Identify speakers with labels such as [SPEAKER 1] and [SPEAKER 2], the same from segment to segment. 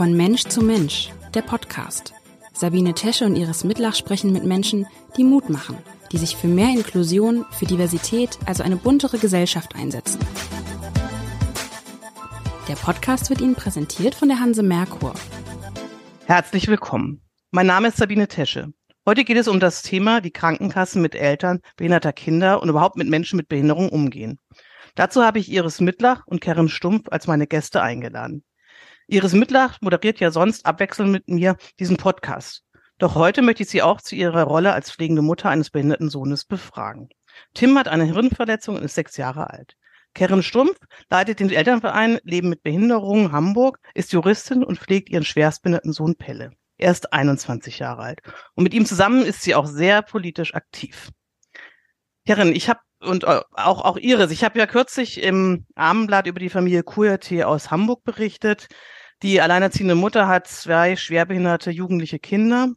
[SPEAKER 1] Von Mensch zu Mensch, der Podcast. Sabine Tesche und Iris Mitlach sprechen mit Menschen, die Mut machen, die sich für mehr Inklusion, für Diversität, also eine buntere Gesellschaft einsetzen. Der Podcast wird Ihnen präsentiert von der Hanse Merkur.
[SPEAKER 2] Herzlich willkommen. Mein Name ist Sabine Tesche. Heute geht es um das Thema, wie Krankenkassen mit Eltern behinderter Kinder und überhaupt mit Menschen mit Behinderung umgehen. Dazu habe ich Iris Mittlach und Karen Stumpf als meine Gäste eingeladen. Iris Mittlach moderiert ja sonst abwechselnd mit mir diesen Podcast. Doch heute möchte ich Sie auch zu ihrer Rolle als pflegende Mutter eines behinderten Sohnes befragen. Tim hat eine Hirnverletzung und ist sechs Jahre alt. Karen Stumpf leitet den Elternverein Leben mit Behinderungen Hamburg, ist Juristin und pflegt ihren schwerstbehinderten Sohn Pelle. Er ist 21 Jahre alt. Und mit ihm zusammen ist sie auch sehr politisch aktiv. Karen, ich habe und auch auch Iris, ich habe ja kürzlich im Abendblatt über die Familie Kujati aus Hamburg berichtet. Die alleinerziehende Mutter hat zwei schwerbehinderte jugendliche Kinder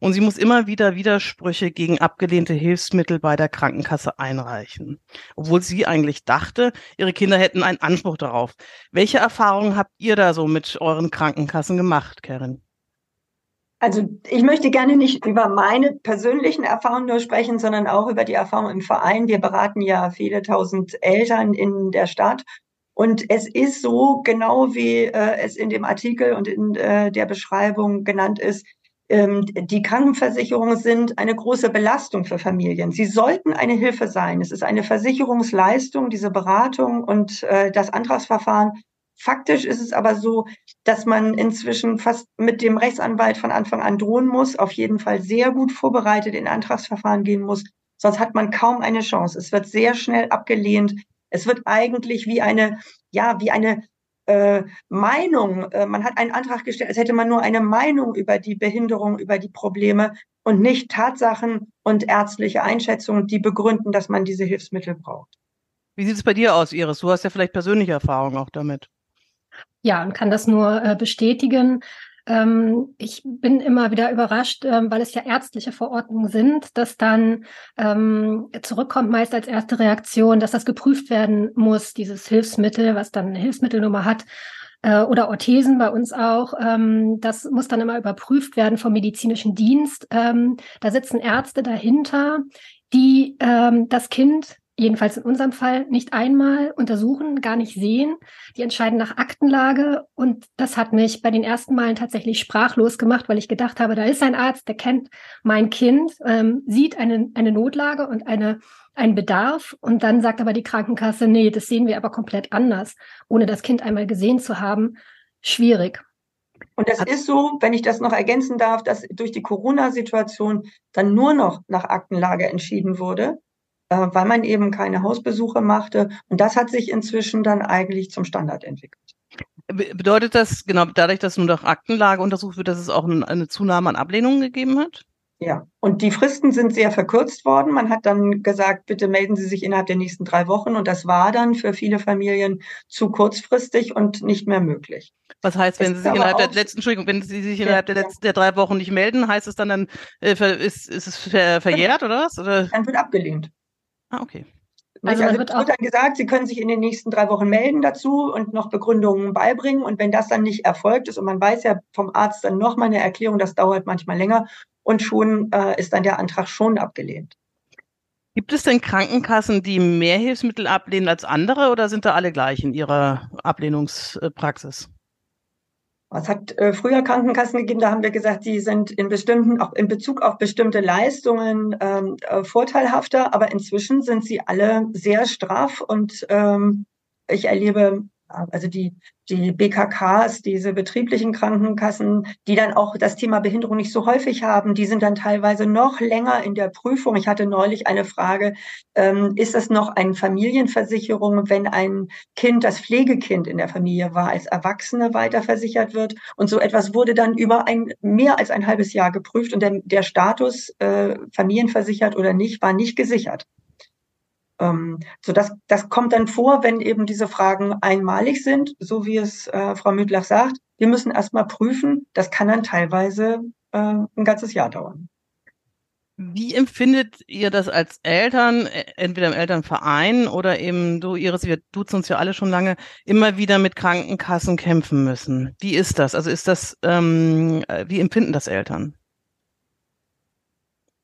[SPEAKER 2] und sie muss immer wieder Widersprüche gegen abgelehnte Hilfsmittel bei der Krankenkasse einreichen, obwohl sie eigentlich dachte, ihre Kinder hätten einen Anspruch darauf. Welche Erfahrungen habt ihr da so mit euren Krankenkassen gemacht, Karen?
[SPEAKER 3] Also ich möchte gerne nicht über meine persönlichen Erfahrungen nur sprechen, sondern auch über die Erfahrungen im Verein. Wir beraten ja viele tausend Eltern in der Stadt und es ist so, genau wie äh, es in dem Artikel und in äh, der Beschreibung genannt ist, ähm, die Krankenversicherungen sind eine große Belastung für Familien. Sie sollten eine Hilfe sein. Es ist eine Versicherungsleistung, diese Beratung und äh, das Antragsverfahren. Faktisch ist es aber so, dass man inzwischen fast mit dem Rechtsanwalt von Anfang an drohen muss, auf jeden Fall sehr gut vorbereitet in Antragsverfahren gehen muss. Sonst hat man kaum eine Chance. Es wird sehr schnell abgelehnt. Es wird eigentlich wie eine, ja, wie eine äh, Meinung, äh, man hat einen Antrag gestellt, als hätte man nur eine Meinung über die Behinderung, über die Probleme und nicht Tatsachen und ärztliche Einschätzungen, die begründen, dass man diese Hilfsmittel braucht.
[SPEAKER 2] Wie sieht es bei dir aus, Iris? Du hast ja vielleicht persönliche Erfahrungen auch damit.
[SPEAKER 4] Ja, und kann das nur äh, bestätigen. Ähm, ich bin immer wieder überrascht, ähm, weil es ja ärztliche Verordnungen sind, dass dann ähm, zurückkommt meist als erste Reaktion, dass das geprüft werden muss, dieses Hilfsmittel, was dann eine Hilfsmittelnummer hat äh, oder Orthesen bei uns auch. Ähm, das muss dann immer überprüft werden vom medizinischen Dienst. Ähm, da sitzen Ärzte dahinter, die ähm, das Kind jedenfalls in unserem Fall, nicht einmal untersuchen, gar nicht sehen. Die entscheiden nach Aktenlage. Und das hat mich bei den ersten Malen tatsächlich sprachlos gemacht, weil ich gedacht habe, da ist ein Arzt, der kennt mein Kind, ähm, sieht eine, eine Notlage und eine, einen Bedarf. Und dann sagt aber die Krankenkasse, nee, das sehen wir aber komplett anders, ohne das Kind einmal gesehen zu haben. Schwierig.
[SPEAKER 3] Und das ist so, wenn ich das noch ergänzen darf, dass durch die Corona-Situation dann nur noch nach Aktenlage entschieden wurde. Äh, weil man eben keine Hausbesuche machte. Und das hat sich inzwischen dann eigentlich zum Standard entwickelt.
[SPEAKER 2] Bedeutet das, genau, dadurch, dass nur nach Aktenlage untersucht wird, dass es auch eine Zunahme an Ablehnungen gegeben hat?
[SPEAKER 3] Ja, und die Fristen sind sehr verkürzt worden. Man hat dann gesagt, bitte melden Sie sich innerhalb der nächsten drei Wochen. Und das war dann für viele Familien zu kurzfristig und nicht mehr möglich.
[SPEAKER 2] Was heißt, wenn es Sie sich innerhalb der letzten, Entschuldigung, wenn Sie sich innerhalb ja, der letzten der drei Wochen nicht melden, heißt es dann dann, äh, ist, ist es ver, verjährt oder was? Oder?
[SPEAKER 3] Dann wird abgelehnt.
[SPEAKER 2] Ah, okay.
[SPEAKER 3] Also, also wird, wird dann gesagt, Sie können sich in den nächsten drei Wochen melden dazu und noch Begründungen beibringen. Und wenn das dann nicht erfolgt ist und man weiß ja vom Arzt dann nochmal eine Erklärung, das dauert manchmal länger und schon äh, ist dann der Antrag schon abgelehnt.
[SPEAKER 2] Gibt es denn Krankenkassen, die mehr Hilfsmittel ablehnen als andere oder sind da alle gleich in ihrer Ablehnungspraxis?
[SPEAKER 3] Es hat äh, früher Krankenkassen gegeben, da haben wir gesagt, die sind in bestimmten, auch in Bezug auf bestimmte Leistungen ähm, äh, vorteilhafter, aber inzwischen sind sie alle sehr straff und ähm, ich erlebe also die, die BKKs, diese betrieblichen Krankenkassen, die dann auch das Thema Behinderung nicht so häufig haben, die sind dann teilweise noch länger in der Prüfung. Ich hatte neulich eine Frage, ähm, ist es noch eine Familienversicherung, wenn ein Kind, das Pflegekind in der Familie war, als Erwachsene weiterversichert wird? Und so etwas wurde dann über ein mehr als ein halbes Jahr geprüft und der, der Status äh, familienversichert oder nicht war nicht gesichert. Ähm, so das, das kommt dann vor, wenn eben diese Fragen einmalig sind, so wie es äh, Frau Müdlach sagt. Wir müssen erstmal prüfen. Das kann dann teilweise äh, ein ganzes Jahr dauern.
[SPEAKER 2] Wie empfindet ihr das als Eltern, e, entweder im Elternverein oder eben du, Iris, wir duzen uns ja alle schon lange, immer wieder mit Krankenkassen kämpfen müssen? Wie ist das? Also ist das, ähm, äh, wie empfinden das Eltern?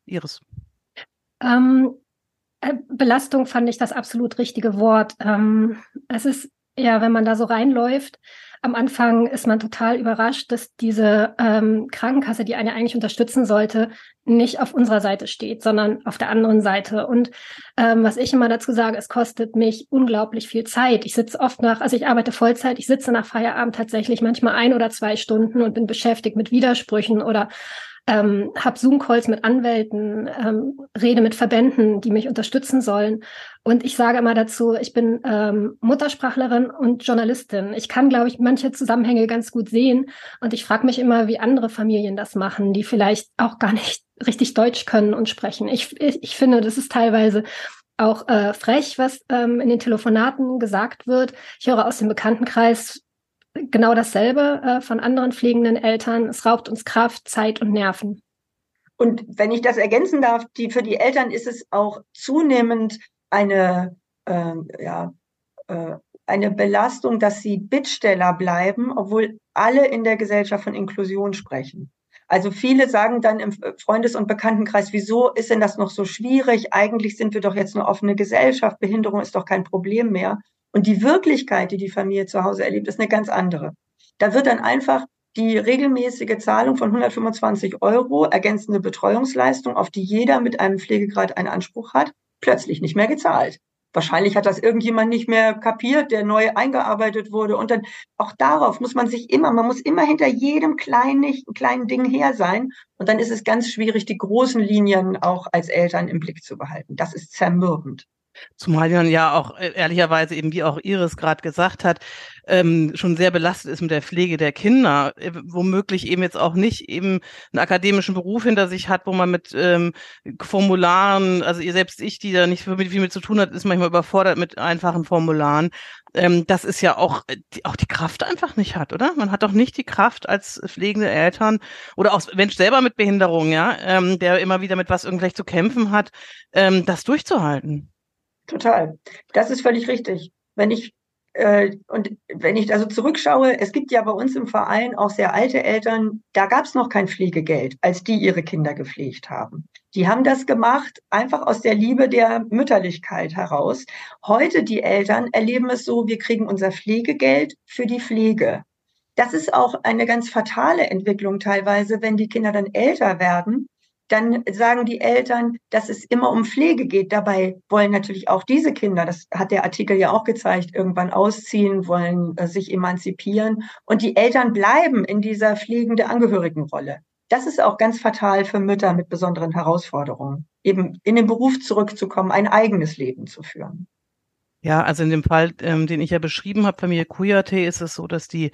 [SPEAKER 2] Iris.
[SPEAKER 4] Ähm, äh, Belastung fand ich das absolut richtige Wort. Ähm, es ist ja, wenn man da so reinläuft, am Anfang ist man total überrascht, dass diese ähm, Krankenkasse, die eine eigentlich unterstützen sollte, nicht auf unserer Seite steht, sondern auf der anderen Seite. Und ähm, was ich immer dazu sage, es kostet mich unglaublich viel Zeit. Ich sitze oft nach, also ich arbeite Vollzeit, ich sitze nach Feierabend tatsächlich manchmal ein oder zwei Stunden und bin beschäftigt mit Widersprüchen oder ähm, habe Zoom-Calls mit Anwälten, ähm, rede mit Verbänden, die mich unterstützen sollen. Und ich sage immer dazu, ich bin ähm, Muttersprachlerin und Journalistin. Ich kann, glaube ich, manche Zusammenhänge ganz gut sehen. Und ich frage mich immer, wie andere Familien das machen, die vielleicht auch gar nicht richtig Deutsch können und sprechen. Ich, ich, ich finde, das ist teilweise auch äh, frech, was ähm, in den Telefonaten gesagt wird. Ich höre aus dem Bekanntenkreis genau dasselbe äh, von anderen pflegenden Eltern. Es raubt uns Kraft, Zeit und Nerven.
[SPEAKER 3] Und wenn ich das ergänzen darf, die, für die Eltern ist es auch zunehmend eine, äh, ja, äh, eine Belastung, dass sie Bittsteller bleiben, obwohl alle in der Gesellschaft von Inklusion sprechen. Also viele sagen dann im Freundes- und Bekanntenkreis, wieso ist denn das noch so schwierig? Eigentlich sind wir doch jetzt eine offene Gesellschaft, Behinderung ist doch kein Problem mehr. Und die Wirklichkeit, die die Familie zu Hause erlebt, ist eine ganz andere. Da wird dann einfach die regelmäßige Zahlung von 125 Euro ergänzende Betreuungsleistung, auf die jeder mit einem Pflegegrad einen Anspruch hat, plötzlich nicht mehr gezahlt. Wahrscheinlich hat das irgendjemand nicht mehr kapiert, der neu eingearbeitet wurde. Und dann auch darauf muss man sich immer, man muss immer hinter jedem kleinen, kleinen Ding her sein. Und dann ist es ganz schwierig, die großen Linien auch als Eltern im Blick zu behalten. Das ist zermürbend.
[SPEAKER 2] Zumal man ja auch äh, ehrlicherweise eben, wie auch Iris gerade gesagt hat, ähm, schon sehr belastet ist mit der Pflege der Kinder, äh, womöglich eben jetzt auch nicht eben einen akademischen Beruf hinter sich hat, wo man mit ähm, Formularen, also ihr selbst ich, die da nicht viel mit, zu tun hat, ist manchmal überfordert mit einfachen Formularen. Ähm, das ist ja auch äh, die, auch die Kraft einfach nicht hat, oder? Man hat doch nicht die Kraft als pflegende Eltern oder auch Mensch selber mit Behinderung, ja, ähm, der immer wieder mit was irgendwelch zu kämpfen hat, ähm, das durchzuhalten.
[SPEAKER 3] Total. Das ist völlig richtig. Wenn ich äh, und wenn ich also zurückschaue, es gibt ja bei uns im Verein auch sehr alte Eltern, da gab es noch kein Pflegegeld, als die ihre Kinder gepflegt haben. Die haben das gemacht einfach aus der Liebe der Mütterlichkeit heraus. Heute die Eltern erleben es so, wir kriegen unser Pflegegeld für die Pflege. Das ist auch eine ganz fatale Entwicklung teilweise, wenn die Kinder dann älter werden dann sagen die Eltern, dass es immer um Pflege geht. Dabei wollen natürlich auch diese Kinder, das hat der Artikel ja auch gezeigt, irgendwann ausziehen, wollen äh, sich emanzipieren. Und die Eltern bleiben in dieser pflegende Angehörigenrolle. Das ist auch ganz fatal für Mütter mit besonderen Herausforderungen, eben in den Beruf zurückzukommen, ein eigenes Leben zu führen.
[SPEAKER 2] Ja, also in dem Fall, ähm, den ich ja beschrieben habe, Familie Kuyate, ist es so, dass die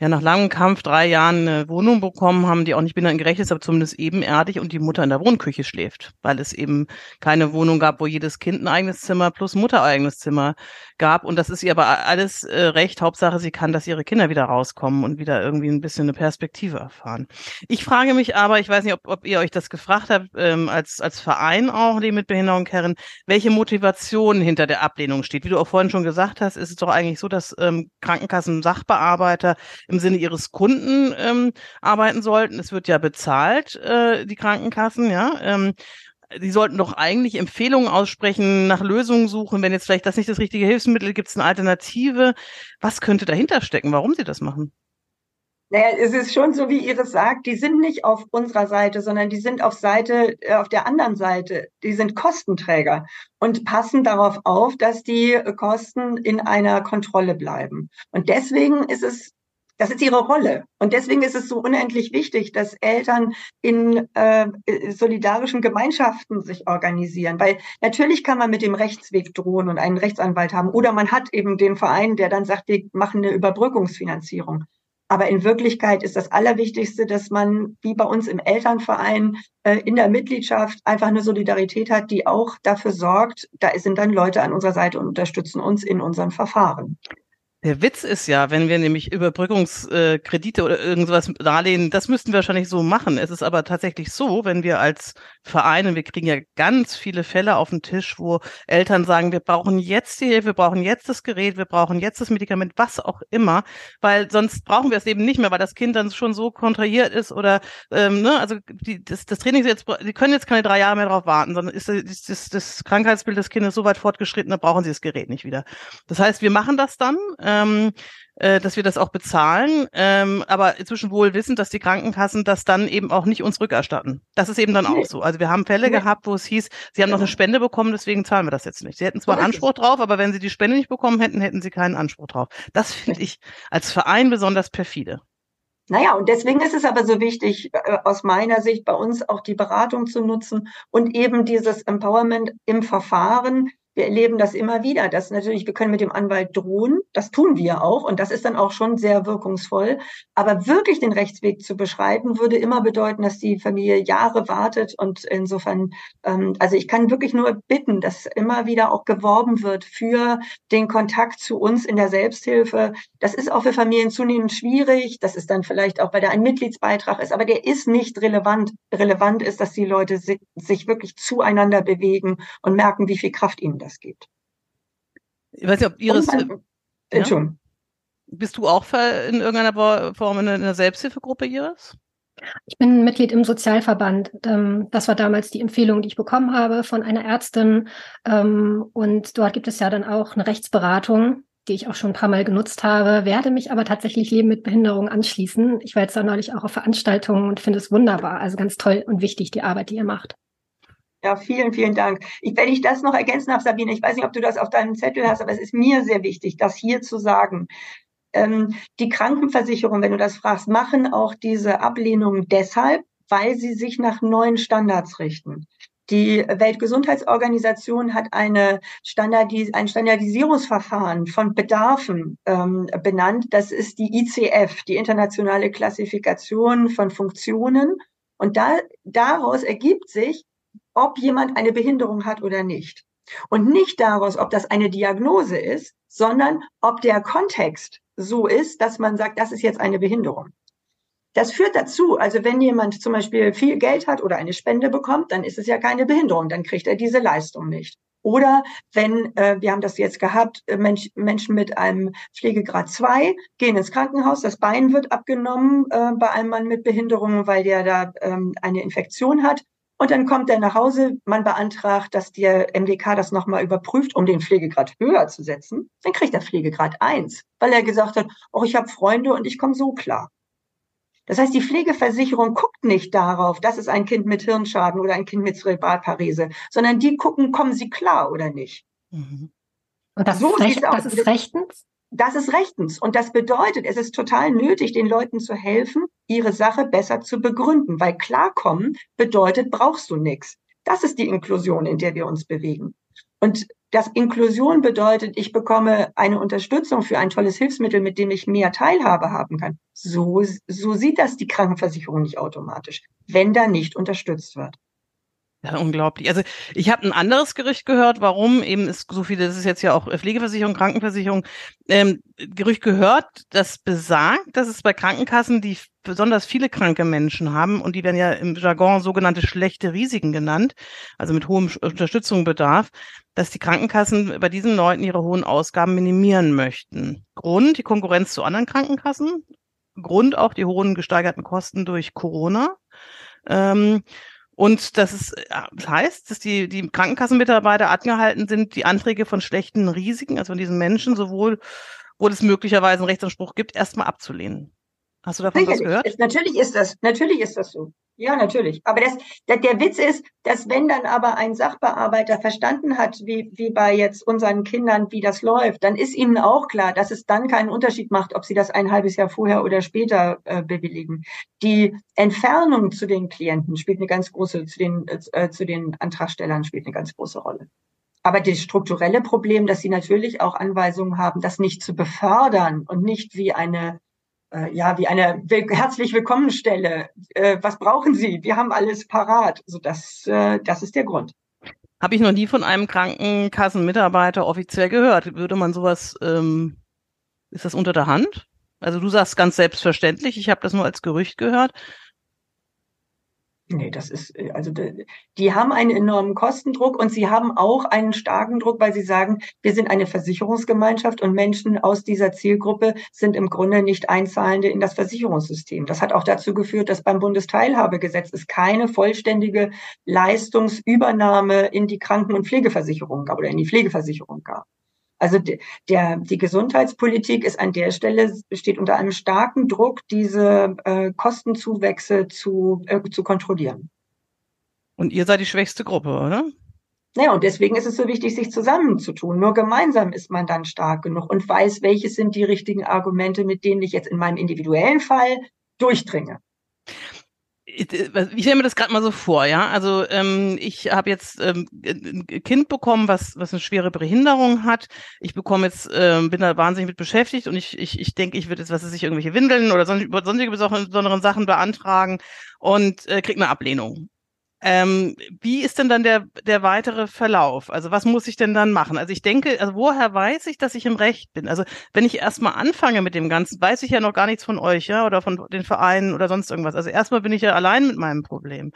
[SPEAKER 2] ja nach langem Kampf drei Jahren eine Wohnung bekommen haben, die auch nicht behindertengerecht ist, aber zumindest ebenerdig und die Mutter in der Wohnküche schläft, weil es eben keine Wohnung gab, wo jedes Kind ein eigenes Zimmer plus Mutter eigenes Zimmer gab. Und das ist ihr aber alles äh, recht. Hauptsache, sie kann, dass ihre Kinder wieder rauskommen und wieder irgendwie ein bisschen eine Perspektive erfahren. Ich frage mich aber, ich weiß nicht, ob, ob ihr euch das gefragt habt, ähm, als, als Verein auch, die mit Behinderung Herren, welche Motivation hinter der Ablehnung steht. Wie du auch vorhin schon gesagt hast, ist es doch eigentlich so, dass ähm, Krankenkassen Sachbearbeiter im Sinne ihres Kunden ähm, arbeiten sollten. Es wird ja bezahlt, äh, die Krankenkassen, ja. Ähm, die sollten doch eigentlich Empfehlungen aussprechen, nach Lösungen suchen. Wenn jetzt vielleicht das nicht das richtige Hilfsmittel gibt, es eine Alternative. Was könnte dahinter stecken, warum sie das machen?
[SPEAKER 3] Naja, es ist schon so, wie Iris sagt, die sind nicht auf unserer Seite, sondern die sind auf Seite, äh, auf der anderen Seite. Die sind Kostenträger und passen darauf auf, dass die Kosten in einer Kontrolle bleiben. Und deswegen ist es das ist ihre Rolle. Und deswegen ist es so unendlich wichtig, dass Eltern in äh, solidarischen Gemeinschaften sich organisieren. Weil natürlich kann man mit dem Rechtsweg drohen und einen Rechtsanwalt haben. Oder man hat eben den Verein, der dann sagt, wir machen eine Überbrückungsfinanzierung. Aber in Wirklichkeit ist das Allerwichtigste, dass man, wie bei uns im Elternverein, äh, in der Mitgliedschaft einfach eine Solidarität hat, die auch dafür sorgt, da sind dann Leute an unserer Seite und unterstützen uns in unseren Verfahren.
[SPEAKER 2] Der Witz ist ja, wenn wir nämlich Überbrückungskredite oder irgendwas darlehen, das müssten wir wahrscheinlich so machen. Es ist aber tatsächlich so, wenn wir als Vereinen, wir kriegen ja ganz viele Fälle auf den Tisch, wo Eltern sagen, wir brauchen jetzt die Hilfe, wir brauchen jetzt das Gerät, wir brauchen jetzt das Medikament, was auch immer, weil sonst brauchen wir es eben nicht mehr, weil das Kind dann schon so kontrahiert ist oder ähm, ne, also die, das, das Training jetzt, die können jetzt keine drei Jahre mehr darauf warten, sondern ist das, das, das Krankheitsbild des Kindes so weit fortgeschritten, da brauchen sie das Gerät nicht wieder. Das heißt, wir machen das dann. Ähm, äh, dass wir das auch bezahlen, ähm, aber inzwischen wohl wissend, dass die Krankenkassen das dann eben auch nicht uns rückerstatten. Das ist eben dann auch so. Also wir haben Fälle nee. gehabt, wo es hieß, sie haben noch eine Spende bekommen, deswegen zahlen wir das jetzt nicht. Sie hätten zwar Anspruch drauf, aber wenn sie die Spende nicht bekommen hätten, hätten sie keinen Anspruch drauf. Das finde ich als Verein besonders perfide.
[SPEAKER 3] Naja, und deswegen ist es aber so wichtig, äh, aus meiner Sicht bei uns auch die Beratung zu nutzen und eben dieses Empowerment im Verfahren, wir erleben das immer wieder, dass natürlich, wir können mit dem Anwalt drohen, das tun wir auch und das ist dann auch schon sehr wirkungsvoll. Aber wirklich den Rechtsweg zu beschreiten, würde immer bedeuten, dass die Familie Jahre wartet und insofern, ähm, also ich kann wirklich nur bitten, dass immer wieder auch geworben wird für den Kontakt zu uns in der Selbsthilfe. Das ist auch für Familien zunehmend schwierig. Das ist dann vielleicht auch, weil da ein Mitgliedsbeitrag ist, aber der ist nicht relevant. Relevant ist, dass die Leute sich, wirklich zueinander bewegen und merken, wie viel Kraft ihnen das gibt.
[SPEAKER 2] Ich weiß nicht, ob Iris. Dann,
[SPEAKER 3] äh, ja?
[SPEAKER 2] Bist du auch in irgendeiner Form in einer Selbsthilfegruppe, Iris?
[SPEAKER 4] Ich bin Mitglied im Sozialverband. Ähm, das war damals die Empfehlung, die ich bekommen habe von einer Ärztin. Ähm, und dort gibt es ja dann auch eine Rechtsberatung, die ich auch schon ein paar Mal genutzt habe, werde mich aber tatsächlich Leben mit Behinderung anschließen. Ich war jetzt da neulich auch auf Veranstaltungen und finde es wunderbar. Also ganz toll und wichtig, die Arbeit, die ihr macht.
[SPEAKER 3] Ja, vielen, vielen Dank. Ich, wenn ich das noch ergänzen darf, Sabine, ich weiß nicht, ob du das auf deinem Zettel hast, aber es ist mir sehr wichtig, das hier zu sagen. Ähm, die Krankenversicherung, wenn du das fragst, machen auch diese Ablehnung deshalb, weil sie sich nach neuen Standards richten. Die Weltgesundheitsorganisation hat eine Standardis ein Standardisierungsverfahren von Bedarfen ähm, benannt. Das ist die ICF, die internationale Klassifikation von Funktionen. Und da, daraus ergibt sich, ob jemand eine Behinderung hat oder nicht. Und nicht daraus, ob das eine Diagnose ist, sondern ob der Kontext so ist, dass man sagt, das ist jetzt eine Behinderung. Das führt dazu, also wenn jemand zum Beispiel viel Geld hat oder eine Spende bekommt, dann ist es ja keine Behinderung, dann kriegt er diese Leistung nicht. Oder wenn, äh, wir haben das jetzt gehabt, äh, Mensch, Menschen mit einem Pflegegrad 2 gehen ins Krankenhaus, das Bein wird abgenommen äh, bei einem Mann mit Behinderung, weil der da ähm, eine Infektion hat. Und dann kommt er nach Hause, man beantragt, dass der MDK das nochmal überprüft, um den Pflegegrad höher zu setzen. Dann kriegt er Pflegegrad 1, weil er gesagt hat, oh, ich habe Freunde und ich komme so klar. Das heißt, die Pflegeversicherung guckt nicht darauf, das ist ein Kind mit Hirnschaden oder ein Kind mit Zerebralparese, sondern die gucken, kommen sie klar oder nicht.
[SPEAKER 4] Mhm. Und das, so ist, recht, das ist rechtens?
[SPEAKER 3] Das ist rechtens. Und das bedeutet, es ist total nötig, den Leuten zu helfen, ihre Sache besser zu begründen, weil klarkommen bedeutet, brauchst du nichts. Das ist die Inklusion, in der wir uns bewegen. Und das Inklusion bedeutet, ich bekomme eine Unterstützung für ein tolles Hilfsmittel, mit dem ich mehr Teilhabe haben kann. So, so sieht das die Krankenversicherung nicht automatisch, wenn da nicht unterstützt wird.
[SPEAKER 2] Ja, unglaublich. Also ich habe ein anderes Gerücht gehört, warum eben ist so viele, das ist jetzt ja auch Pflegeversicherung, Krankenversicherung, ähm, Gerücht gehört, das besagt, dass es bei Krankenkassen, die besonders viele kranke Menschen haben, und die werden ja im Jargon sogenannte schlechte Risiken genannt, also mit hohem Unterstützungsbedarf, dass die Krankenkassen bei diesen Leuten ihre hohen Ausgaben minimieren möchten. Grund, die Konkurrenz zu anderen Krankenkassen, Grund auch die hohen gesteigerten Kosten durch Corona. Ähm, und das, ist, das heißt, dass die, die Krankenkassenmitarbeiter angehalten sind, die Anträge von schlechten Risiken, also von diesen Menschen, sowohl wo es möglicherweise einen Rechtsanspruch gibt, erstmal abzulehnen. Hast du davon Sicherlich. was gehört?
[SPEAKER 3] Natürlich ist das, natürlich ist das so. Ja, natürlich. Aber das, der, der Witz ist, dass wenn dann aber ein Sachbearbeiter verstanden hat, wie, wie bei jetzt unseren Kindern, wie das läuft, dann ist ihnen auch klar, dass es dann keinen Unterschied macht, ob sie das ein halbes Jahr vorher oder später äh, bewilligen. Die Entfernung zu den Klienten spielt eine ganz große, zu den, äh, zu den Antragstellern spielt eine ganz große Rolle. Aber das strukturelle Problem, dass sie natürlich auch Anweisungen haben, das nicht zu befördern und nicht wie eine äh, ja, wie eine herzlich Willkommenstelle. Äh, was brauchen Sie? Wir haben alles parat. So, das, äh, das ist der Grund.
[SPEAKER 2] Habe ich noch nie von einem Krankenkassenmitarbeiter offiziell gehört. Würde man sowas, ähm, ist das unter der Hand? Also du sagst ganz selbstverständlich, ich habe das nur als Gerücht gehört.
[SPEAKER 3] Nee, das ist, äh, also die haben einen enormen Kostendruck und sie haben auch einen starken Druck, weil sie sagen, wir sind eine Versicherungsgemeinschaft und Menschen aus dieser Zielgruppe sind im Grunde nicht Einzahlende in das Versicherungssystem. Das hat auch dazu geführt, dass beim Bundesteilhabegesetz es keine vollständige Leistungsübernahme in die Kranken- und Pflegeversicherung gab oder in die Pflegeversicherung gab. Also der, die Gesundheitspolitik ist an der Stelle, steht unter einem starken Druck, diese äh, Kostenzuwächse zu, äh, zu kontrollieren.
[SPEAKER 2] Und ihr seid die schwächste Gruppe, oder?
[SPEAKER 3] Ja, und deswegen ist es so wichtig, sich zusammenzutun. Nur gemeinsam ist man dann stark genug und weiß, welche sind die richtigen Argumente, mit denen ich jetzt in meinem individuellen Fall durchdringe
[SPEAKER 2] ich stelle mir das gerade mal so vor, ja. Also ähm, ich habe jetzt ähm, ein Kind bekommen, was was eine schwere Behinderung hat. Ich bekomme jetzt, ähm, bin da wahnsinnig mit beschäftigt und ich ich ich denke, ich würde jetzt was weiß ich irgendwelche Windeln oder sonstige, sonstige besonderen Sachen beantragen und äh, kriege eine Ablehnung. Ähm, wie ist denn dann der, der weitere Verlauf? Also was muss ich denn dann machen? Also ich denke, also woher weiß ich, dass ich im Recht bin? Also wenn ich erstmal anfange mit dem Ganzen, weiß ich ja noch gar nichts von euch, ja, oder von den Vereinen oder sonst irgendwas. Also erstmal bin ich ja allein mit meinem Problem.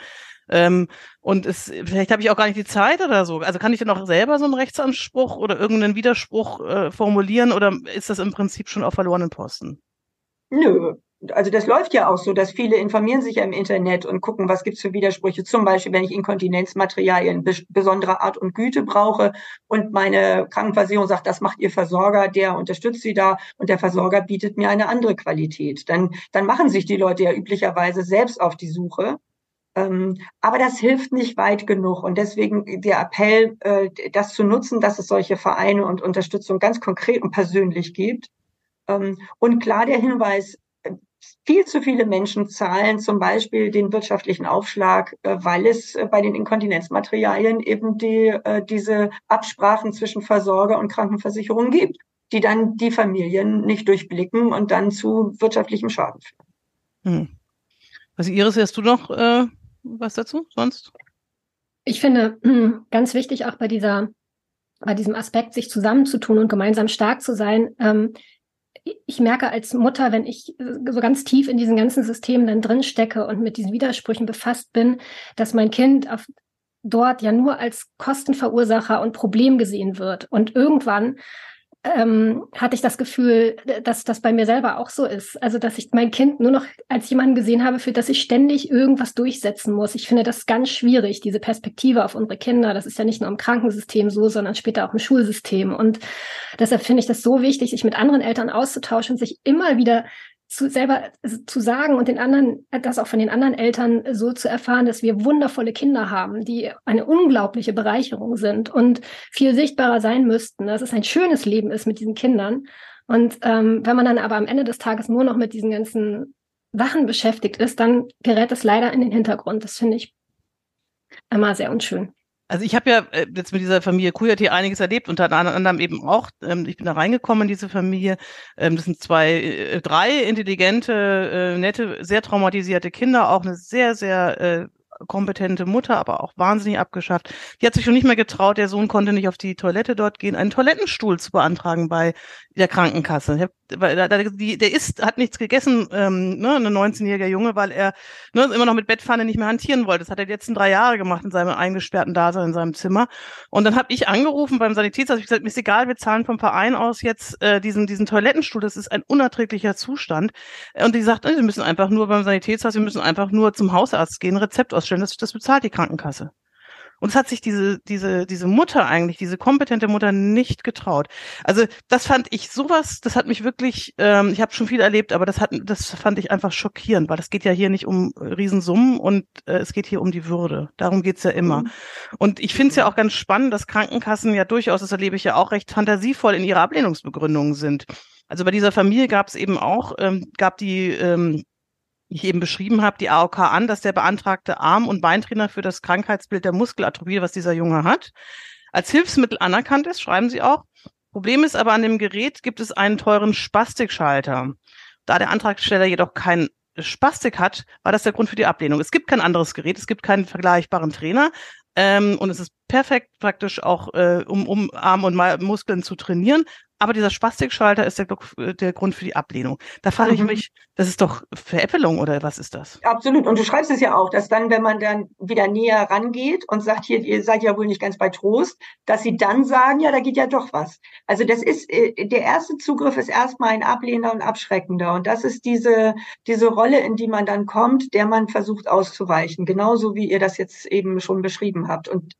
[SPEAKER 2] Ähm, und es, vielleicht habe ich auch gar nicht die Zeit oder so. Also kann ich denn auch selber so einen Rechtsanspruch oder irgendeinen Widerspruch äh, formulieren oder ist das im Prinzip schon auf verlorenen Posten?
[SPEAKER 3] Nö, also das läuft ja auch so, dass viele informieren sich ja im Internet und gucken, was gibt's für Widersprüche. Zum Beispiel, wenn ich Inkontinenzmaterialien besonderer Art und Güte brauche und meine Krankenversicherung sagt, das macht ihr Versorger, der unterstützt sie da und der Versorger bietet mir eine andere Qualität. Dann, dann machen sich die Leute ja üblicherweise selbst auf die Suche. Ähm, aber das hilft nicht weit genug. Und deswegen der Appell, äh, das zu nutzen, dass es solche Vereine und Unterstützung ganz konkret und persönlich gibt. Ähm, und klar der Hinweis, viel zu viele Menschen zahlen zum Beispiel den wirtschaftlichen Aufschlag, äh, weil es äh, bei den Inkontinenzmaterialien eben die, äh, diese Absprachen zwischen Versorger und Krankenversicherung gibt, die dann die Familien nicht durchblicken und dann zu wirtschaftlichem Schaden führen.
[SPEAKER 2] Hm. Also Iris, hast du noch äh, was dazu sonst?
[SPEAKER 4] Ich finde ganz wichtig auch bei dieser bei diesem Aspekt, sich zusammenzutun und gemeinsam stark zu sein, ähm, ich merke als Mutter, wenn ich so ganz tief in diesen ganzen Systemen dann drin stecke und mit diesen Widersprüchen befasst bin, dass mein Kind auf, dort ja nur als Kostenverursacher und Problem gesehen wird. Und irgendwann ähm, hatte ich das Gefühl, dass das bei mir selber auch so ist. Also, dass ich mein Kind nur noch als jemanden gesehen habe, für das ich ständig irgendwas durchsetzen muss. Ich finde das ganz schwierig, diese Perspektive auf unsere Kinder. Das ist ja nicht nur im Krankensystem so, sondern später auch im Schulsystem. Und deshalb finde ich das so wichtig, sich mit anderen Eltern auszutauschen sich immer wieder zu selber zu sagen und den anderen, das auch von den anderen Eltern so zu erfahren, dass wir wundervolle Kinder haben, die eine unglaubliche Bereicherung sind und viel sichtbarer sein müssten, dass es ein schönes Leben ist mit diesen Kindern. Und ähm, wenn man dann aber am Ende des Tages nur noch mit diesen ganzen Sachen beschäftigt ist, dann gerät es leider in den Hintergrund. Das finde ich immer sehr unschön.
[SPEAKER 2] Also ich habe ja äh, jetzt mit dieser Familie Kujati einiges erlebt, unter anderem eben auch, ähm, ich bin da reingekommen in diese Familie. Ähm, das sind zwei, äh, drei intelligente, äh, nette, sehr traumatisierte Kinder, auch eine sehr, sehr äh, kompetente Mutter, aber auch wahnsinnig abgeschafft. Die hat sich schon nicht mehr getraut, der Sohn konnte nicht auf die Toilette dort gehen, einen Toilettenstuhl zu beantragen bei der Krankenkasse. der ist, hat nichts gegessen, ähm, ne, ein 19-jähriger Junge, weil er ne, immer noch mit Bettpfanne nicht mehr hantieren wollte. Das hat er die letzten drei Jahre gemacht in seinem eingesperrten Dasein in seinem Zimmer. Und dann habe ich angerufen beim Sanitätsarzt, ich gesagt, mir ist egal, wir zahlen vom Verein aus jetzt äh, diesen, diesen Toilettenstuhl, das ist ein unerträglicher Zustand. Und die sagt, wir müssen einfach nur beim Sanitätsarzt, wir müssen einfach nur zum Hausarzt gehen, Rezept ausstellen, das, das bezahlt die Krankenkasse. Und es hat sich diese, diese, diese Mutter eigentlich, diese kompetente Mutter nicht getraut. Also das fand ich sowas, das hat mich wirklich, ähm, ich habe schon viel erlebt, aber das hat, das fand ich einfach schockierend, weil das geht ja hier nicht um Riesensummen und äh, es geht hier um die Würde. Darum geht's ja immer. Mhm. Und ich finde es ja auch ganz spannend, dass Krankenkassen ja durchaus, das erlebe ich ja auch, recht fantasievoll in ihrer Ablehnungsbegründung sind. Also bei dieser Familie gab es eben auch, ähm, gab die ähm, ich eben beschrieben habe, die AOK an, dass der beantragte Arm- und Beintrainer für das Krankheitsbild der Muskelatrophie, was dieser Junge hat, als Hilfsmittel anerkannt ist, schreiben sie auch. Problem ist aber, an dem Gerät gibt es einen teuren Spastikschalter. Da der Antragsteller jedoch keinen Spastik hat, war das der Grund für die Ablehnung. Es gibt kein anderes Gerät, es gibt keinen vergleichbaren Trainer ähm, und es ist perfekt praktisch auch, äh, um, um Arm und Muskeln zu trainieren. Aber dieser Spastikschalter ist der, der Grund für die Ablehnung. Da frage ich mhm. mich, das ist doch Veräppelung oder was ist das?
[SPEAKER 3] Absolut. Und du schreibst es ja auch, dass dann, wenn man dann wieder näher rangeht und sagt, hier, ihr seid ja wohl nicht ganz bei Trost, dass sie dann sagen, ja, da geht ja doch was. Also das ist, äh, der erste Zugriff ist erstmal ein ablehnender und abschreckender. Und das ist diese, diese Rolle, in die man dann kommt, der man versucht auszuweichen. Genauso wie ihr das jetzt eben schon beschrieben habt. Und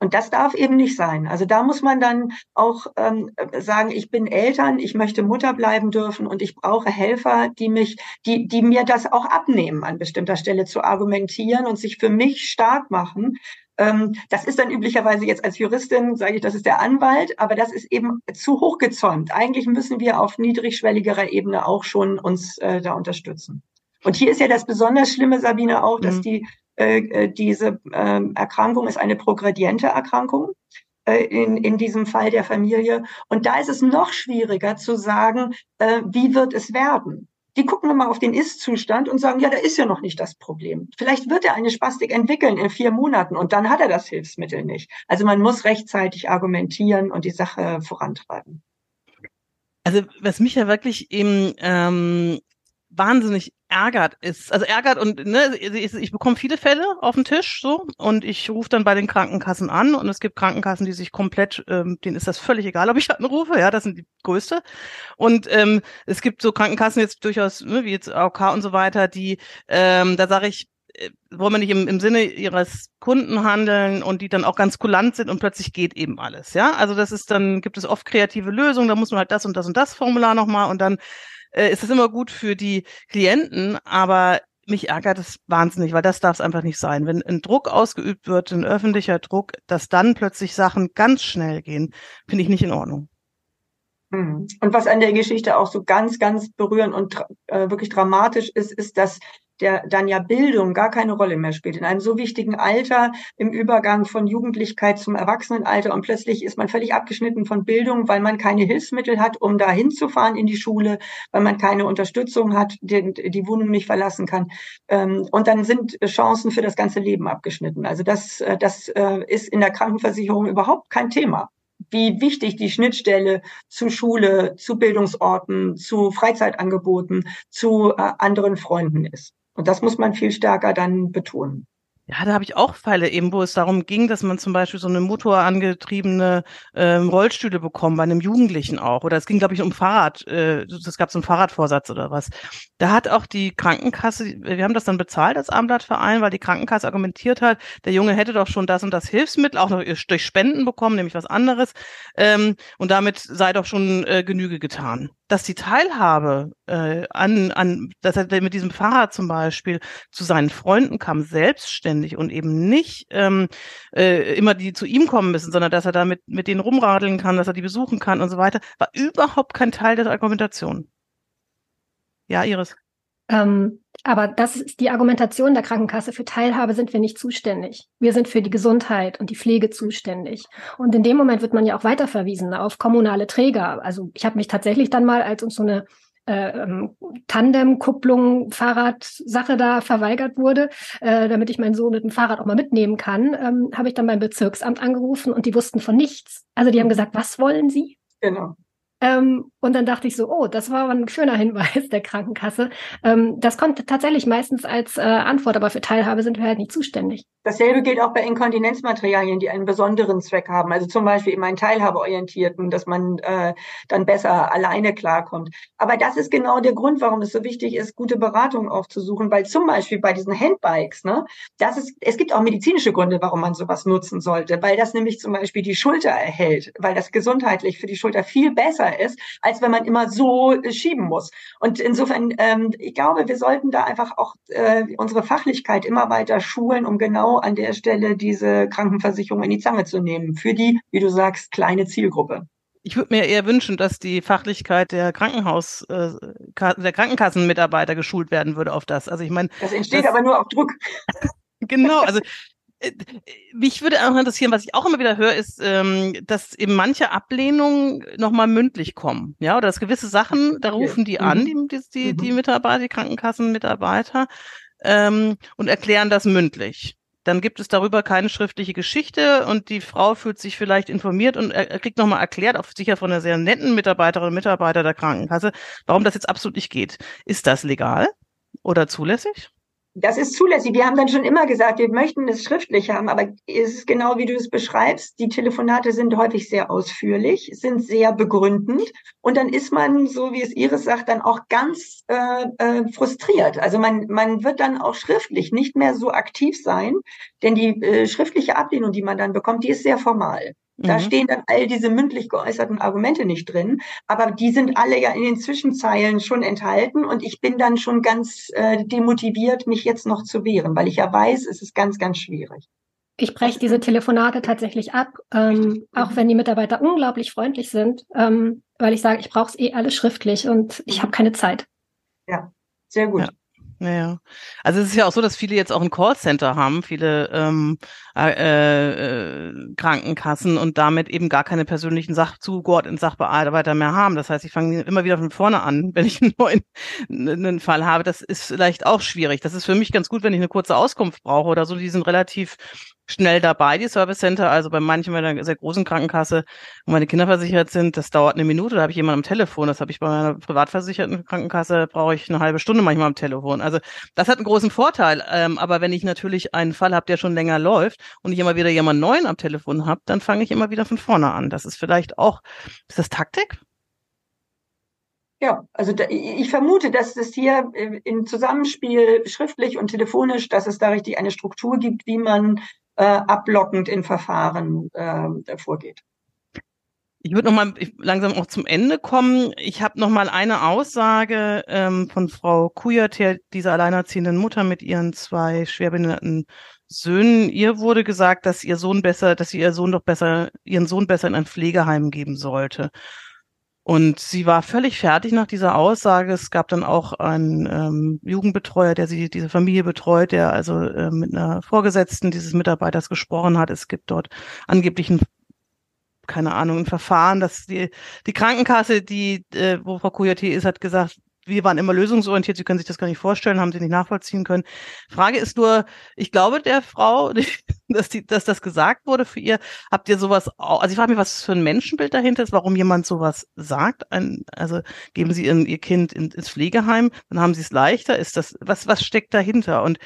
[SPEAKER 3] und das darf eben nicht sein. Also da muss man dann auch ähm, sagen, ich bin Eltern, ich möchte Mutter bleiben dürfen und ich brauche Helfer, die mich, die, die mir das auch abnehmen, an bestimmter Stelle zu argumentieren und sich für mich stark machen. Ähm, das ist dann üblicherweise jetzt als Juristin, sage ich, das ist der Anwalt, aber das ist eben zu hochgezäumt. Eigentlich müssen wir auf niedrigschwelligerer Ebene auch schon uns äh, da unterstützen. Und hier ist ja das besonders Schlimme, Sabine, auch, dass mhm. die äh, äh, diese äh, Erkrankung ist eine progrediente Erkrankung äh, in, in diesem Fall der Familie. Und da ist es noch schwieriger zu sagen, äh, wie wird es werden. Die gucken immer auf den Ist-Zustand und sagen, ja, da ist ja noch nicht das Problem. Vielleicht wird er eine Spastik entwickeln in vier Monaten und dann hat er das Hilfsmittel nicht. Also man muss rechtzeitig argumentieren und die Sache vorantreiben.
[SPEAKER 2] Also was mich ja wirklich eben ähm, wahnsinnig ärgert ist, also ärgert und ne, ich, bekomme viele Fälle auf den Tisch so und ich rufe dann bei den Krankenkassen an und es gibt Krankenkassen, die sich komplett, ähm, denen ist das völlig egal, ob ich anrufe, ja, das sind die größte. Und ähm, es gibt so Krankenkassen jetzt durchaus, ne, wie jetzt AOK und so weiter, die, ähm, da sage ich, äh, wollen wir nicht im, im Sinne ihres Kunden handeln und die dann auch ganz kulant sind und plötzlich geht eben alles, ja, also das ist dann, gibt es oft kreative Lösungen, da muss man halt das und das und das Formular nochmal und dann äh, ist das immer gut für die Klienten, aber mich ärgert es wahnsinnig, weil das darf es einfach nicht sein. Wenn ein Druck ausgeübt wird, ein öffentlicher Druck, dass dann plötzlich Sachen ganz schnell gehen, finde ich nicht in Ordnung.
[SPEAKER 3] Mhm. Und was an der Geschichte auch so ganz, ganz berührend und äh, wirklich dramatisch ist, ist, dass der dann ja Bildung gar keine Rolle mehr spielt. In einem so wichtigen Alter, im Übergang von Jugendlichkeit zum Erwachsenenalter und plötzlich ist man völlig abgeschnitten von Bildung, weil man keine Hilfsmittel hat, um da hinzufahren in die Schule, weil man keine Unterstützung hat, die, die Wohnung nicht verlassen kann. Ähm, und dann sind Chancen für das ganze Leben abgeschnitten. Also das, äh, das äh, ist in der Krankenversicherung überhaupt kein Thema wie wichtig die Schnittstelle zu Schule, zu Bildungsorten, zu Freizeitangeboten, zu äh, anderen Freunden ist. Und das muss man viel stärker dann betonen.
[SPEAKER 2] Ja, da habe ich auch Fälle eben, wo es darum ging, dass man zum Beispiel so eine motorangetriebene ähm, Rollstühle bekommt, bei einem Jugendlichen auch. Oder es ging, glaube ich, um Fahrrad. Äh, es gab so einen Fahrradvorsatz oder was. Da hat auch die Krankenkasse, wir haben das dann bezahlt als Armblattverein, weil die Krankenkasse argumentiert hat, der Junge hätte doch schon das und das Hilfsmittel auch noch durch Spenden bekommen, nämlich was anderes. Ähm, und damit sei doch schon äh, Genüge getan dass die Teilhabe äh, an, an, dass er mit diesem Fahrrad zum Beispiel zu seinen Freunden kam, selbstständig und eben nicht ähm, äh, immer die zu ihm kommen müssen, sondern dass er da mit, mit denen rumradeln kann, dass er die besuchen kann und so weiter, war überhaupt kein Teil der Argumentation. Ja, Iris.
[SPEAKER 4] Ähm, aber das ist die Argumentation der Krankenkasse. Für Teilhabe sind wir nicht zuständig. Wir sind für die Gesundheit und die Pflege zuständig. Und in dem Moment wird man ja auch weiterverwiesen auf kommunale Träger. Also ich habe mich tatsächlich dann mal, als uns so eine äh, ähm, Tandem-Kupplung, Fahrradsache da verweigert wurde, äh, damit ich meinen Sohn mit dem Fahrrad auch mal mitnehmen kann, ähm, habe ich dann beim Bezirksamt angerufen und die wussten von nichts. Also die haben gesagt, was wollen Sie?
[SPEAKER 3] Genau.
[SPEAKER 4] Ähm, und dann dachte ich so, oh, das war ein schöner Hinweis der Krankenkasse. Ähm, das kommt tatsächlich meistens als äh, Antwort, aber für Teilhabe sind wir halt nicht zuständig.
[SPEAKER 3] Dasselbe gilt auch bei Inkontinenzmaterialien, die einen besonderen Zweck haben. Also zum Beispiel eben einen Teilhabeorientierten, dass man äh, dann besser alleine klarkommt. Aber das ist genau der Grund, warum es so wichtig ist, gute Beratung aufzusuchen, weil zum Beispiel bei diesen Handbikes, ne, das ist, es gibt auch medizinische Gründe, warum man sowas nutzen sollte, weil das nämlich zum Beispiel die Schulter erhält, weil das gesundheitlich für die Schulter viel besser ist, als wenn man immer so äh, schieben muss. Und insofern, ähm, ich glaube, wir sollten da einfach auch äh, unsere Fachlichkeit immer weiter schulen, um genau an der Stelle diese Krankenversicherung in die Zange zu nehmen für die, wie du sagst, kleine Zielgruppe.
[SPEAKER 2] Ich würde mir eher wünschen, dass die Fachlichkeit der Krankenhaus, äh, der Krankenkassenmitarbeiter geschult werden würde auf das. Also ich meine,
[SPEAKER 3] das entsteht das, aber nur auf Druck.
[SPEAKER 2] genau, also mich würde auch interessieren, was ich auch immer wieder höre, ist, ähm, dass eben manche Ablehnungen nochmal mündlich kommen. Ja, oder dass gewisse Sachen, da rufen die an, mhm. die, die, die mhm. Mitarbeiter, die Krankenkassenmitarbeiter, ähm, und erklären das mündlich. dann gibt es darüber keine schriftliche Geschichte und die Frau fühlt sich vielleicht informiert und er kriegt nochmal erklärt, auch sicher von einer sehr netten Mitarbeiterin und Mitarbeiter der Krankenkasse, warum das jetzt absolut nicht geht. Ist das legal oder zulässig?
[SPEAKER 3] Das ist zulässig. Wir haben dann schon immer gesagt, wir möchten es schriftlich haben, aber es ist genau wie du es beschreibst. Die Telefonate sind häufig sehr ausführlich, sind sehr begründend und dann ist man, so wie es Iris sagt, dann auch ganz äh, äh, frustriert. Also man, man wird dann auch schriftlich nicht mehr so aktiv sein, denn die äh, schriftliche Ablehnung, die man dann bekommt, die ist sehr formal. Da mhm. stehen dann all diese mündlich geäußerten Argumente nicht drin, aber die sind alle ja in den Zwischenzeilen schon enthalten und ich bin dann schon ganz äh, demotiviert, mich jetzt noch zu wehren, weil ich ja weiß, es ist ganz, ganz schwierig.
[SPEAKER 4] Ich breche diese Telefonate tatsächlich ab, ähm, auch wenn die Mitarbeiter unglaublich freundlich sind, ähm, weil ich sage, ich brauche es eh alles schriftlich und ich habe keine Zeit.
[SPEAKER 3] Ja, sehr gut.
[SPEAKER 2] Ja. Naja. Also es ist ja auch so, dass viele jetzt auch ein Callcenter haben, viele ähm, äh, äh, Krankenkassen und damit eben gar keine persönlichen Sach zugeordneten Sachbearbeiter mehr haben. Das heißt, ich fange immer wieder von vorne an, wenn ich einen neuen einen Fall habe. Das ist vielleicht auch schwierig. Das ist für mich ganz gut, wenn ich eine kurze Auskunft brauche oder so. Die sind relativ schnell dabei, die Service Center. Also bei manchen bei einer sehr großen Krankenkasse, wo meine Kinder versichert sind, das dauert eine Minute, da habe ich jemanden am Telefon. Das habe ich bei meiner privatversicherten Krankenkasse, brauche ich eine halbe Stunde manchmal am Telefon. Also das hat einen großen Vorteil. Ähm, aber wenn ich natürlich einen Fall habe, der schon länger läuft und ich immer wieder jemanden neuen am Telefon habe, dann fange ich immer wieder von vorne an. Das ist vielleicht auch, ist das Taktik?
[SPEAKER 3] Ja, also da, ich vermute, dass es hier äh, im Zusammenspiel schriftlich und telefonisch, dass es da richtig eine Struktur gibt, wie man äh, ablockend in Verfahren äh, vorgeht.
[SPEAKER 2] Ich würde noch mal langsam auch zum Ende kommen. Ich habe noch mal eine Aussage ähm, von Frau Kujat, dieser alleinerziehenden Mutter mit ihren zwei schwerbehinderten Söhnen. Ihr wurde gesagt, dass ihr Sohn besser, dass sie ihr Sohn doch besser, ihren Sohn besser in ein Pflegeheim geben sollte. Und sie war völlig fertig nach dieser Aussage. Es gab dann auch einen ähm, Jugendbetreuer, der sie diese Familie betreut, der also äh, mit einer Vorgesetzten dieses Mitarbeiters gesprochen hat. Es gibt dort angeblich ein keine Ahnung, ein Verfahren, dass die, die Krankenkasse, die, äh, wo Frau Kujati ist, hat gesagt, wir waren immer lösungsorientiert, Sie können sich das gar nicht vorstellen, haben Sie nicht nachvollziehen können. Frage ist nur, ich glaube der Frau, dass, die, dass das gesagt wurde für ihr, habt ihr sowas, also ich frage mich, was für ein Menschenbild dahinter ist, warum jemand sowas sagt. Ein, also geben Sie ihr, ihr Kind in, ins Pflegeheim, dann haben Sie es leichter. Ist das, was, was steckt dahinter? Und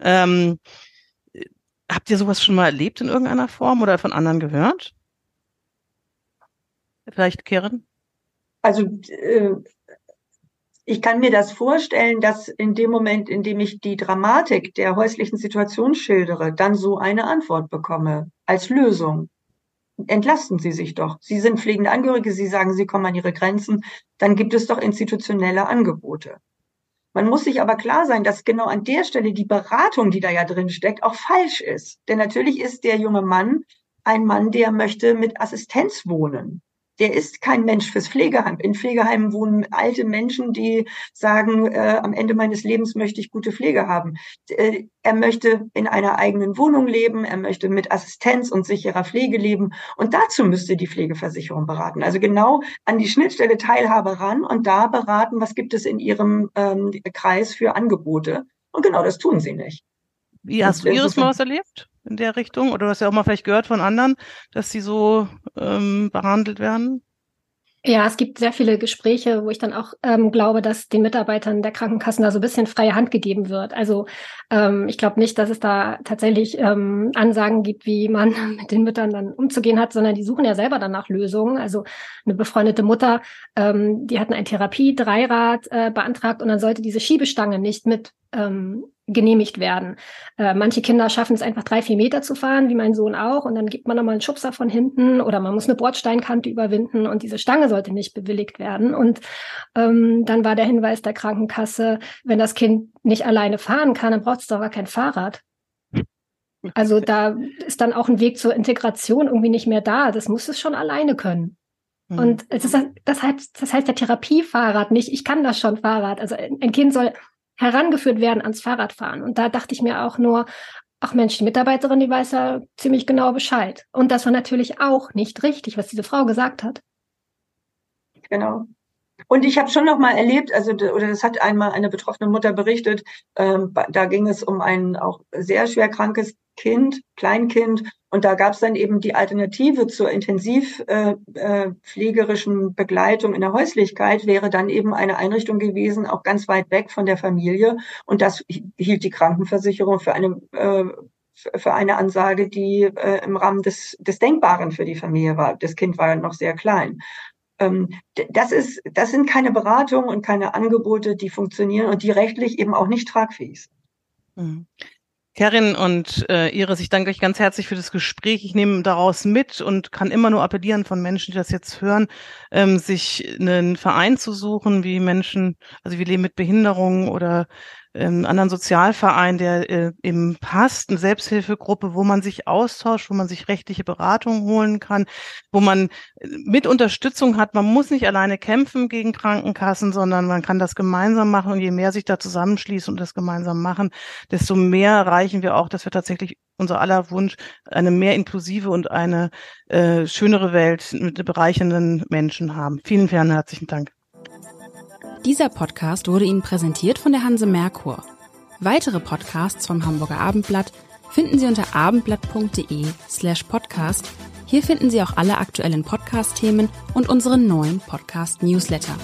[SPEAKER 2] ähm, habt ihr sowas schon mal erlebt in irgendeiner Form oder von anderen gehört? Vielleicht, Karen?
[SPEAKER 3] Also äh, ich kann mir das vorstellen, dass in dem Moment, in dem ich die Dramatik der häuslichen Situation schildere, dann so eine Antwort bekomme als Lösung. Entlasten Sie sich doch. Sie sind pflegende Angehörige, Sie sagen, Sie kommen an Ihre Grenzen, dann gibt es doch institutionelle Angebote. Man muss sich aber klar sein, dass genau an der Stelle die Beratung, die da ja drin steckt, auch falsch ist. Denn natürlich ist der junge Mann ein Mann, der möchte mit Assistenz wohnen der ist kein Mensch fürs Pflegeheim. In Pflegeheimen wohnen alte Menschen, die sagen, äh, am Ende meines Lebens möchte ich gute Pflege haben. Äh, er möchte in einer eigenen Wohnung leben, er möchte mit Assistenz und sicherer Pflege leben. Und dazu müsste die Pflegeversicherung beraten. Also genau an die Schnittstelle Teilhabe ran und da beraten, was gibt es in ihrem ähm, Kreis für Angebote. Und genau das tun sie nicht.
[SPEAKER 2] Wie hast du Iris mal was erlebt? in der Richtung? Oder du hast ja auch mal vielleicht gehört von anderen, dass sie so ähm, behandelt werden?
[SPEAKER 4] Ja, es gibt sehr viele Gespräche, wo ich dann auch ähm, glaube, dass den Mitarbeitern der Krankenkassen da so ein bisschen freie Hand gegeben wird. Also ähm, ich glaube nicht, dass es da tatsächlich ähm, Ansagen gibt, wie man mit den Müttern dann umzugehen hat, sondern die suchen ja selber dann nach Lösungen. Also eine befreundete Mutter, ähm, die hatten ein Therapie-Dreirad äh, beantragt und dann sollte diese Schiebestange nicht mit ähm, genehmigt werden. Äh, manche Kinder schaffen es einfach drei, vier Meter zu fahren, wie mein Sohn auch, und dann gibt man nochmal einen Schubser von hinten oder man muss eine Bordsteinkante überwinden und diese Stange sollte nicht bewilligt werden. Und ähm, dann war der Hinweis der Krankenkasse, wenn das Kind nicht alleine fahren kann, dann braucht es doch gar kein Fahrrad. Also da ist dann auch ein Weg zur Integration irgendwie nicht mehr da. Das muss es schon alleine können. Mhm. Und es ist, das heißt, das heißt der Therapiefahrrad nicht, ich kann das schon Fahrrad. Also ein Kind soll herangeführt werden ans Fahrradfahren. Und da dachte ich mir auch nur, ach Mensch, die Mitarbeiterin, die weiß ja ziemlich genau Bescheid. Und das war natürlich auch nicht richtig, was diese Frau gesagt hat.
[SPEAKER 3] Genau. Und ich habe schon noch mal erlebt, also oder das hat einmal eine betroffene Mutter berichtet, ähm, da ging es um ein auch sehr schwer krankes Kind, Kleinkind, und da gab es dann eben die Alternative zur intensivpflegerischen äh, äh, Begleitung in der Häuslichkeit, wäre dann eben eine Einrichtung gewesen, auch ganz weit weg von der Familie. Und das hielt die Krankenversicherung für eine äh, für eine Ansage, die äh, im Rahmen des, des Denkbaren für die Familie war. Das Kind war noch sehr klein. Ähm, das ist, das sind keine Beratungen und keine Angebote, die funktionieren und die rechtlich eben auch nicht tragfähig sind.
[SPEAKER 2] Kerin und äh, Iris, ich danke euch ganz herzlich für das Gespräch. Ich nehme daraus mit und kann immer nur appellieren von Menschen, die das jetzt hören, ähm, sich einen Verein zu suchen, wie Menschen, also wir leben mit Behinderungen oder ähm, anderen Sozialverein, der äh, eben passt, eine Selbsthilfegruppe, wo man sich austauscht, wo man sich rechtliche Beratung holen kann, wo man äh, mit Unterstützung hat. Man muss nicht alleine kämpfen gegen Krankenkassen, sondern man kann das gemeinsam machen. Und je mehr sich da zusammenschließen und das gemeinsam machen, desto mehr erreichen wir auch, dass wir tatsächlich unser aller Wunsch, eine mehr inklusive und eine äh, schönere Welt mit bereichernden Menschen haben. Vielen, vielen herzlichen Dank.
[SPEAKER 1] Dieser Podcast wurde Ihnen präsentiert von der Hanse Merkur. Weitere Podcasts vom Hamburger Abendblatt finden Sie unter abendblatt.de slash podcast. Hier finden Sie auch alle aktuellen Podcast-Themen und unseren neuen Podcast-Newsletter.